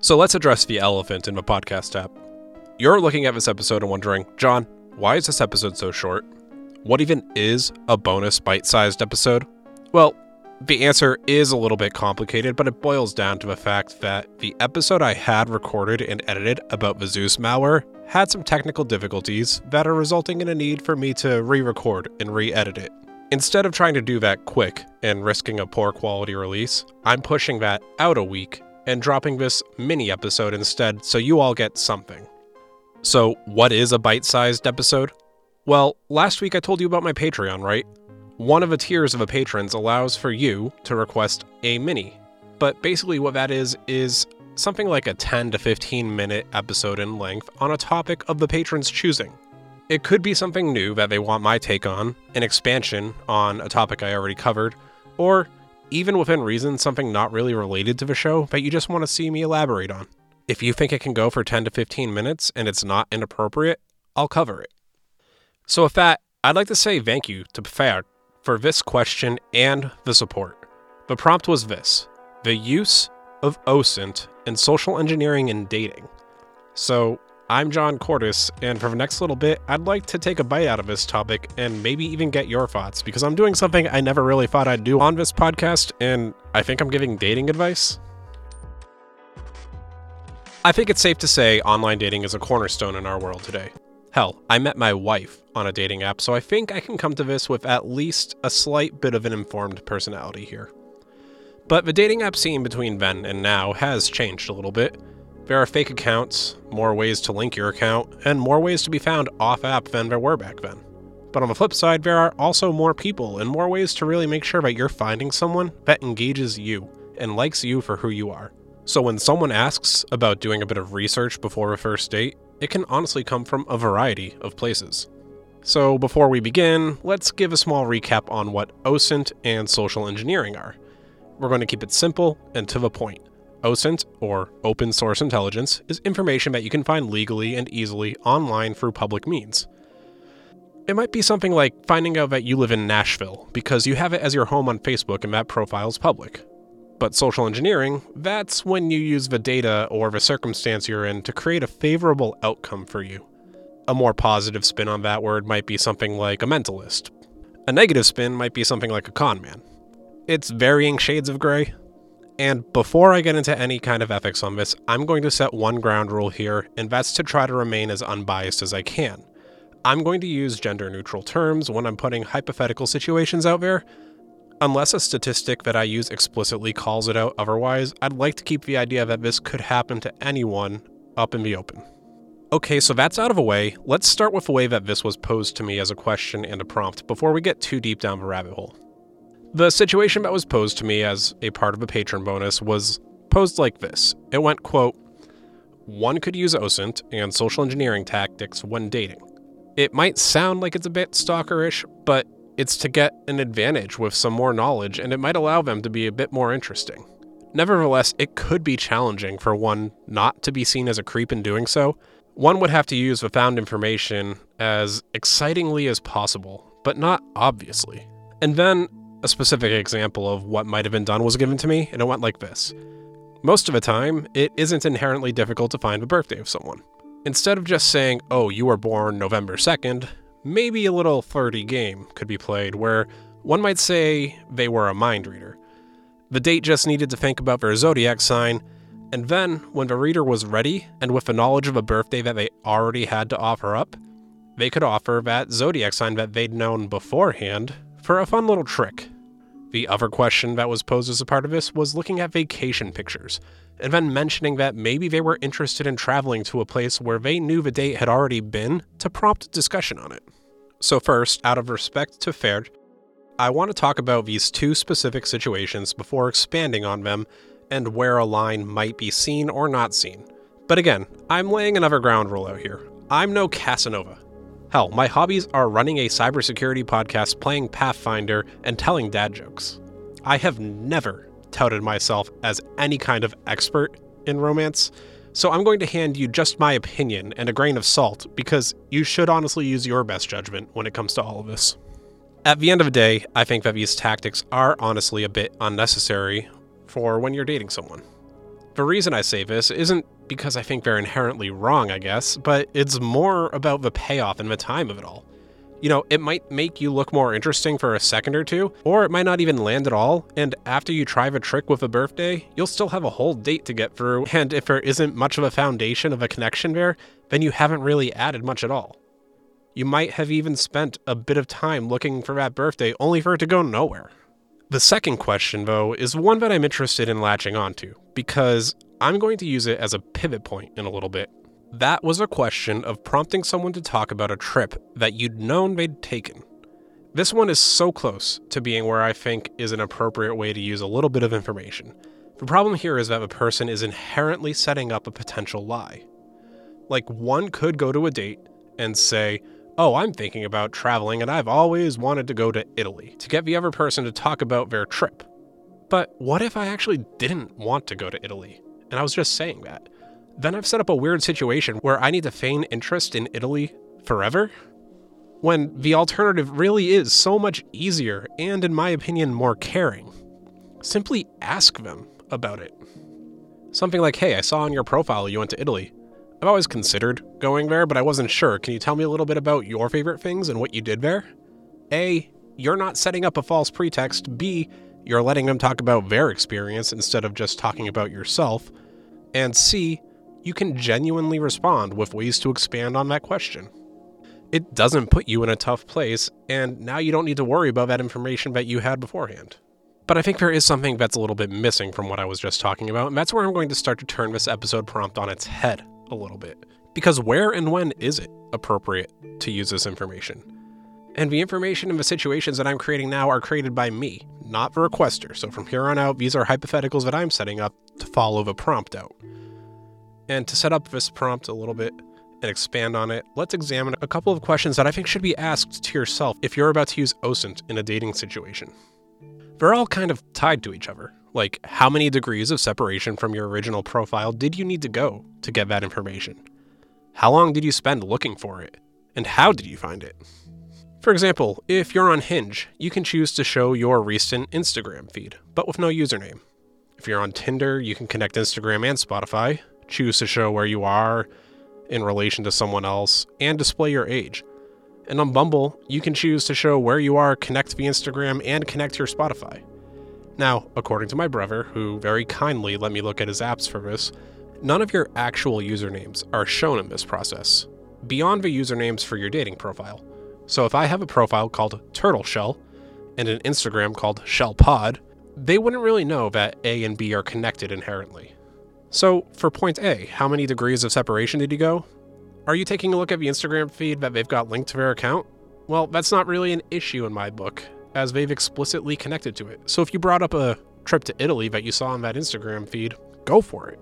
So let's address the elephant in the podcast app. You're looking at this episode and wondering, John, why is this episode so short? What even is a bonus bite sized episode? Well, the answer is a little bit complicated, but it boils down to the fact that the episode I had recorded and edited about the Zeus malware had some technical difficulties that are resulting in a need for me to re record and re edit it. Instead of trying to do that quick and risking a poor quality release, I'm pushing that out a week and dropping this mini episode instead so you all get something. So, what is a bite sized episode? Well, last week I told you about my Patreon, right? One of the tiers of a patrons allows for you to request a mini. But basically, what that is, is something like a 10 to 15 minute episode in length on a topic of the patron's choosing. It could be something new that they want my take on, an expansion on a topic I already covered, or even within reason, something not really related to the show that you just want to see me elaborate on. If you think it can go for 10 to 15 minutes and it's not inappropriate, I'll cover it. So, with that, I'd like to say thank you to Pferd for this question and the support. The prompt was this the use of OSINT in social engineering and dating. So, I'm John Cordes, and for the next little bit, I'd like to take a bite out of this topic and maybe even get your thoughts because I'm doing something I never really thought I'd do on this podcast, and I think I'm giving dating advice. I think it's safe to say online dating is a cornerstone in our world today. Hell, I met my wife on a dating app, so I think I can come to this with at least a slight bit of an informed personality here. But the dating app scene between then and now has changed a little bit there are fake accounts, more ways to link your account, and more ways to be found off app than there were back then. But on the flip side, there are also more people and more ways to really make sure that you're finding someone that engages you and likes you for who you are. So when someone asks about doing a bit of research before a first date, it can honestly come from a variety of places. So before we begin, let's give a small recap on what OSINT and social engineering are. We're going to keep it simple and to the point. OSINT, or Open Source Intelligence, is information that you can find legally and easily online through public means. It might be something like finding out that you live in Nashville because you have it as your home on Facebook and that profile is public. But social engineering, that's when you use the data or the circumstance you're in to create a favorable outcome for you. A more positive spin on that word might be something like a mentalist. A negative spin might be something like a con man. It's varying shades of gray, and before I get into any kind of ethics on this, I'm going to set one ground rule here, and that's to try to remain as unbiased as I can. I'm going to use gender neutral terms when I'm putting hypothetical situations out there. Unless a statistic that I use explicitly calls it out otherwise, I'd like to keep the idea that this could happen to anyone up in the open. Okay, so that's out of the way. Let's start with the way that this was posed to me as a question and a prompt before we get too deep down the rabbit hole. The situation that was posed to me as a part of a patron bonus was posed like this. It went, quote, one could use OSINT and social engineering tactics when dating. It might sound like it's a bit stalkerish, but it's to get an advantage with some more knowledge, and it might allow them to be a bit more interesting. Nevertheless, it could be challenging for one not to be seen as a creep in doing so. One would have to use the found information as excitingly as possible, but not obviously. And then a specific example of what might have been done was given to me, and it went like this. Most of the time, it isn't inherently difficult to find the birthday of someone. Instead of just saying, oh, you were born November 2nd, maybe a little flirty game could be played where one might say they were a mind reader. The date just needed to think about their zodiac sign, and then, when the reader was ready and with the knowledge of a birthday that they already had to offer up, they could offer that zodiac sign that they'd known beforehand for a fun little trick. The other question that was posed as a part of this was looking at vacation pictures, and then mentioning that maybe they were interested in traveling to a place where they knew the date had already been to prompt discussion on it. So, first, out of respect to Ferd, I want to talk about these two specific situations before expanding on them and where a line might be seen or not seen. But again, I'm laying another ground rule out here. I'm no Casanova. Hell, my hobbies are running a cybersecurity podcast, playing Pathfinder, and telling dad jokes. I have never touted myself as any kind of expert in romance, so I'm going to hand you just my opinion and a grain of salt because you should honestly use your best judgment when it comes to all of this. At the end of the day, I think that these tactics are honestly a bit unnecessary for when you're dating someone. The reason I say this isn't because I think they're inherently wrong, I guess, but it's more about the payoff and the time of it all. You know, it might make you look more interesting for a second or two, or it might not even land at all, and after you try the trick with a birthday, you'll still have a whole date to get through, and if there isn't much of a foundation of a connection there, then you haven't really added much at all. You might have even spent a bit of time looking for that birthday only for it to go nowhere. The second question, though, is one that I'm interested in latching onto, because I'm going to use it as a pivot point in a little bit. That was a question of prompting someone to talk about a trip that you'd known they'd taken. This one is so close to being where I think is an appropriate way to use a little bit of information. The problem here is that the person is inherently setting up a potential lie. Like, one could go to a date and say, Oh, I'm thinking about traveling and I've always wanted to go to Italy, to get the other person to talk about their trip. But what if I actually didn't want to go to Italy? And I was just saying that then I've set up a weird situation where I need to feign interest in Italy forever? When the alternative really is so much easier and, in my opinion, more caring. Simply ask them about it. Something like, hey, I saw on your profile you went to Italy. I've always considered going there, but I wasn't sure. Can you tell me a little bit about your favorite things and what you did there? A, you're not setting up a false pretext. B, you're letting them talk about their experience instead of just talking about yourself. And C, you can genuinely respond with ways to expand on that question. It doesn't put you in a tough place, and now you don't need to worry about that information that you had beforehand. But I think there is something that's a little bit missing from what I was just talking about, and that's where I'm going to start to turn this episode prompt on its head a little bit. Because where and when is it appropriate to use this information? And the information and the situations that I'm creating now are created by me, not the requester. So from here on out, these are hypotheticals that I'm setting up to follow the prompt out. And to set up this prompt a little bit and expand on it, let's examine a couple of questions that I think should be asked to yourself if you're about to use OSINT in a dating situation. They're all kind of tied to each other. Like, how many degrees of separation from your original profile did you need to go to get that information? How long did you spend looking for it? And how did you find it? For example, if you're on Hinge, you can choose to show your recent Instagram feed, but with no username. If you're on Tinder, you can connect Instagram and Spotify, choose to show where you are in relation to someone else, and display your age. And on Bumble, you can choose to show where you are, connect the Instagram, and connect your Spotify. Now, according to my brother, who very kindly let me look at his apps for this, none of your actual usernames are shown in this process, beyond the usernames for your dating profile. So if I have a profile called Turtle Shell and an Instagram called Shell Pod, they wouldn't really know that A and B are connected inherently. So, for point A, how many degrees of separation did you go? Are you taking a look at the Instagram feed that they've got linked to their account? Well, that's not really an issue in my book, as they've explicitly connected to it. So if you brought up a trip to Italy that you saw on that Instagram feed, go for it.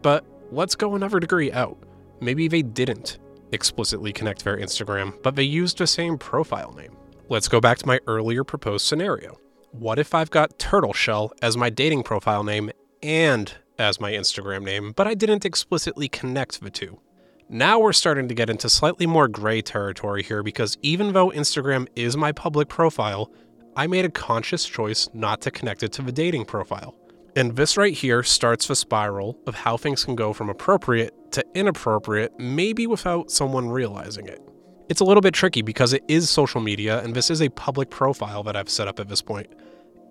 But let's go another degree out. Maybe they didn't explicitly connect their Instagram, but they used the same profile name. Let's go back to my earlier proposed scenario. What if I've got Turtle Shell as my dating profile name and as my Instagram name, but I didn't explicitly connect the two. Now we're starting to get into slightly more gray territory here because even though Instagram is my public profile, I made a conscious choice not to connect it to the dating profile. And this right here starts the spiral of how things can go from appropriate to inappropriate, maybe without someone realizing it. It's a little bit tricky because it is social media and this is a public profile that I've set up at this point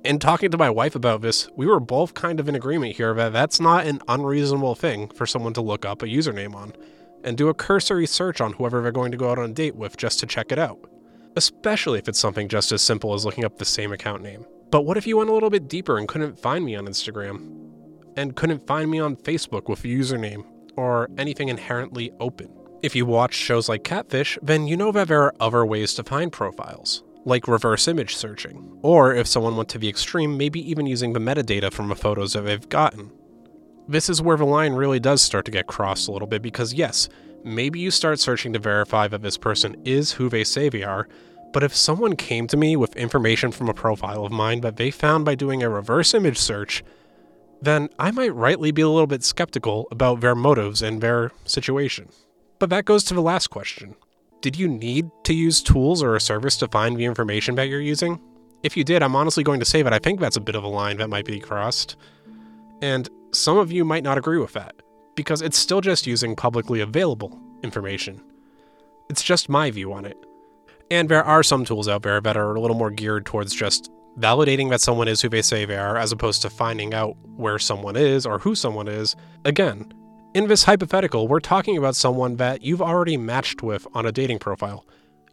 in talking to my wife about this, we were both kind of in agreement here that that's not an unreasonable thing for someone to look up a username on and do a cursory search on whoever they're going to go out on a date with just to check it out. Especially if it's something just as simple as looking up the same account name. But what if you went a little bit deeper and couldn't find me on Instagram? And couldn't find me on Facebook with a username or anything inherently open? If you watch shows like Catfish, then you know that there are other ways to find profiles like reverse image searching, or if someone went to the extreme, maybe even using the metadata from the photos that they've gotten. This is where the line really does start to get crossed a little bit because, yes, maybe you start searching to verify that this person is who they say they are, but if someone came to me with information from a profile of mine that they found by doing a reverse image search, then I might rightly be a little bit skeptical about their motives and their situation. But that goes to the last question did you need to use tools or a service to find the information that you're using? If you did, I'm honestly going to say that I think that's a bit of a line that might be crossed. And some of you might not agree with that, because it's still just using publicly available information. It's just my view on it. And there are some tools out there that are a little more geared towards just validating that someone is who they say they are, as opposed to finding out where someone is or who someone is. Again, in this hypothetical, we're talking about someone that you've already matched with on a dating profile.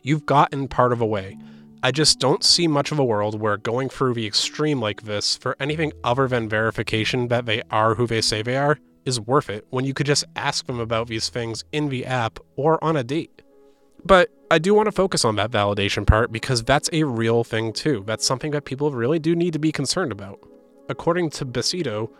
You've gotten part of a way. I just don't see much of a world where going through the extreme like this for anything other than verification that they are who they say they are is worth it when you could just ask them about these things in the app or on a date. But I do want to focus on that validation part because that's a real thing too. That's something that people really do need to be concerned about. According to Besito,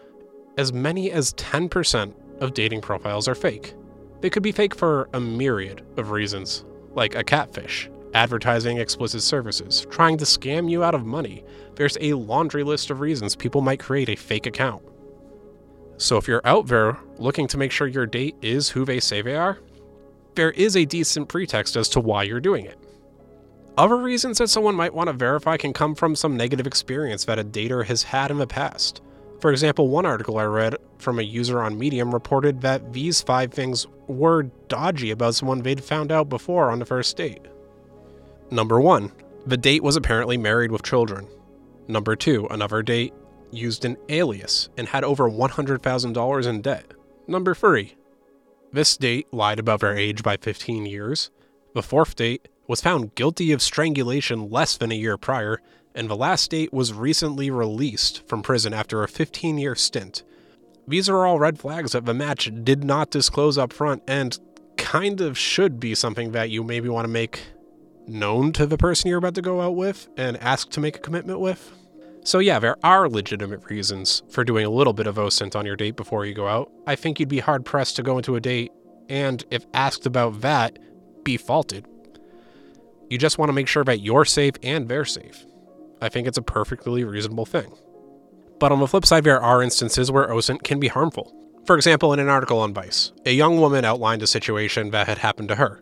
as many as 10% of dating profiles are fake. They could be fake for a myriad of reasons, like a catfish, advertising explicit services, trying to scam you out of money. There's a laundry list of reasons people might create a fake account. So if you're out there looking to make sure your date is who they say they are, there is a decent pretext as to why you're doing it. Other reasons that someone might want to verify can come from some negative experience that a dater has had in the past. For example, one article I read from a user on Medium reported that these five things were dodgy about someone they'd found out before on the first date. Number one, the date was apparently married with children. Number two, another date used an alias and had over $100,000 in debt. Number three, this date lied about their age by 15 years. The fourth date was found guilty of strangulation less than a year prior and the last date was recently released from prison after a 15 year stint. These are all red flags that the match did not disclose up front and kind of should be something that you maybe want to make known to the person you're about to go out with and ask to make a commitment with. So, yeah, there are legitimate reasons for doing a little bit of OSINT on your date before you go out. I think you'd be hard pressed to go into a date and, if asked about that, be faulted. You just want to make sure that you're safe and they're safe. I think it's a perfectly reasonable thing. But on the flip side, there are instances where OSINT can be harmful. For example, in an article on Vice, a young woman outlined a situation that had happened to her.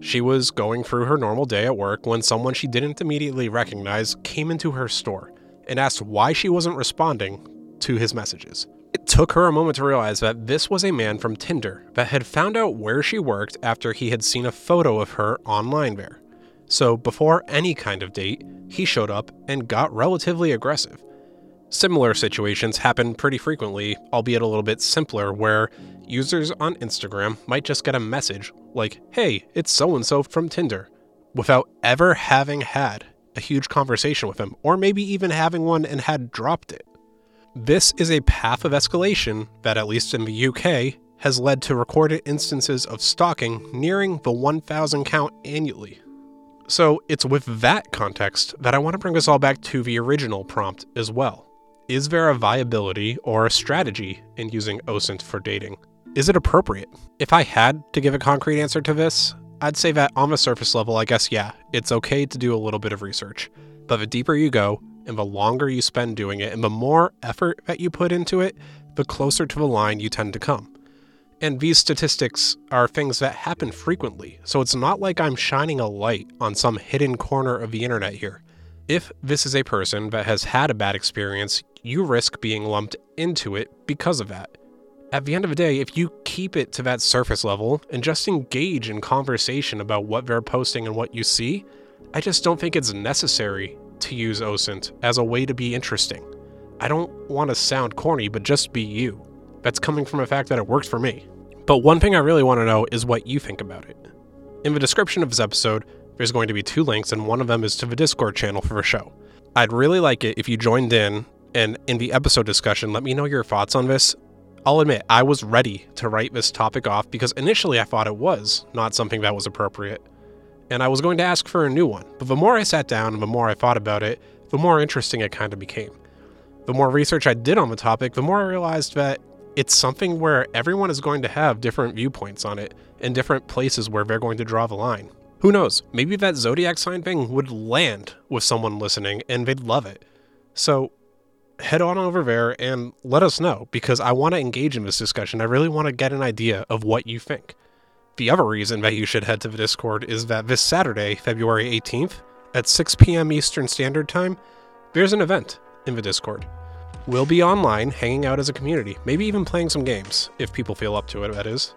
She was going through her normal day at work when someone she didn't immediately recognize came into her store and asked why she wasn't responding to his messages. It took her a moment to realize that this was a man from Tinder that had found out where she worked after he had seen a photo of her online there. So, before any kind of date, he showed up and got relatively aggressive. Similar situations happen pretty frequently, albeit a little bit simpler, where users on Instagram might just get a message like, hey, it's so and so from Tinder, without ever having had a huge conversation with him, or maybe even having one and had dropped it. This is a path of escalation that, at least in the UK, has led to recorded instances of stalking nearing the 1,000 count annually. So it's with that context that I want to bring us all back to the original prompt as well. Is there a viability or a strategy in using OSINT for dating? Is it appropriate? If I had to give a concrete answer to this, I'd say that on the surface level, I guess, yeah, it's okay to do a little bit of research. But the deeper you go, and the longer you spend doing it, and the more effort that you put into it, the closer to the line you tend to come. And these statistics are things that happen frequently, so it's not like I'm shining a light on some hidden corner of the internet here. If this is a person that has had a bad experience, you risk being lumped into it because of that. At the end of the day, if you keep it to that surface level and just engage in conversation about what they're posting and what you see, I just don't think it's necessary to use OSINT as a way to be interesting. I don't want to sound corny, but just be you. That's coming from the fact that it works for me. But one thing I really want to know is what you think about it. In the description of this episode, there's going to be two links, and one of them is to the Discord channel for the show. I'd really like it if you joined in and in the episode discussion, let me know your thoughts on this. I'll admit, I was ready to write this topic off because initially I thought it was not something that was appropriate. And I was going to ask for a new one. But the more I sat down and the more I thought about it, the more interesting it kind of became. The more research I did on the topic, the more I realized that it's something where everyone is going to have different viewpoints on it and different places where they're going to draw the line. Who knows? Maybe that zodiac sign thing would land with someone listening and they'd love it. So head on over there and let us know because I want to engage in this discussion. I really want to get an idea of what you think. The other reason that you should head to the Discord is that this Saturday, February 18th, at 6 p.m. Eastern Standard Time, there's an event in the Discord. We'll be online, hanging out as a community, maybe even playing some games, if people feel up to it, that is.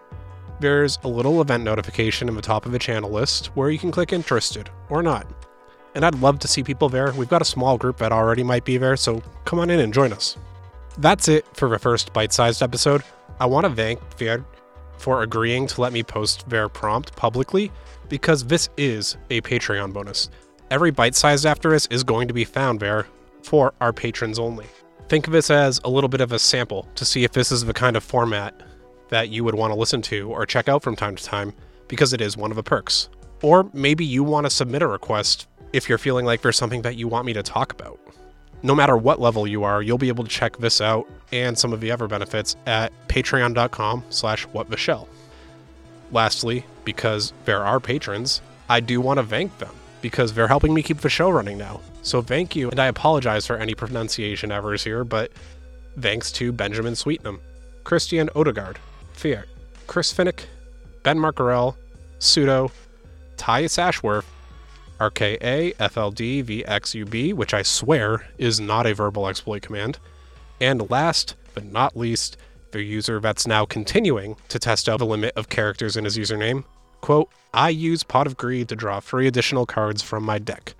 There's a little event notification in the top of the channel list where you can click interested or not. And I'd love to see people there. We've got a small group that already might be there, so come on in and join us. That's it for the first bite sized episode. I want to thank Fier for agreeing to let me post their prompt publicly because this is a Patreon bonus. Every bite sized after this is going to be found there for our patrons only. Think of this as a little bit of a sample to see if this is the kind of format that you would want to listen to or check out from time to time because it is one of the perks. Or maybe you want to submit a request if you're feeling like there's something that you want me to talk about. No matter what level you are, you'll be able to check this out and some of the other benefits at patreon.com slash whattheshell. Lastly, because there are patrons, I do want to thank them because they're helping me keep the show running now. So thank you, and I apologize for any pronunciation errors here, but thanks to Benjamin Sweetnam, Christian Odegaard, Fiat, Chris Finnick, Ben Markarell, Pseudo, Tyus Ashworth, RKA FLD VXUB, which I swear is not a verbal exploit command, and last but not least, the user that's now continuing to test out the limit of characters in his username. Quote, I use Pot of Greed to draw three additional cards from my deck.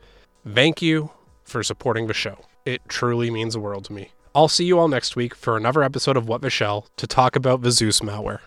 Thank you for supporting the show. It truly means the world to me. I'll see you all next week for another episode of What the Shell to talk about the Zeus malware.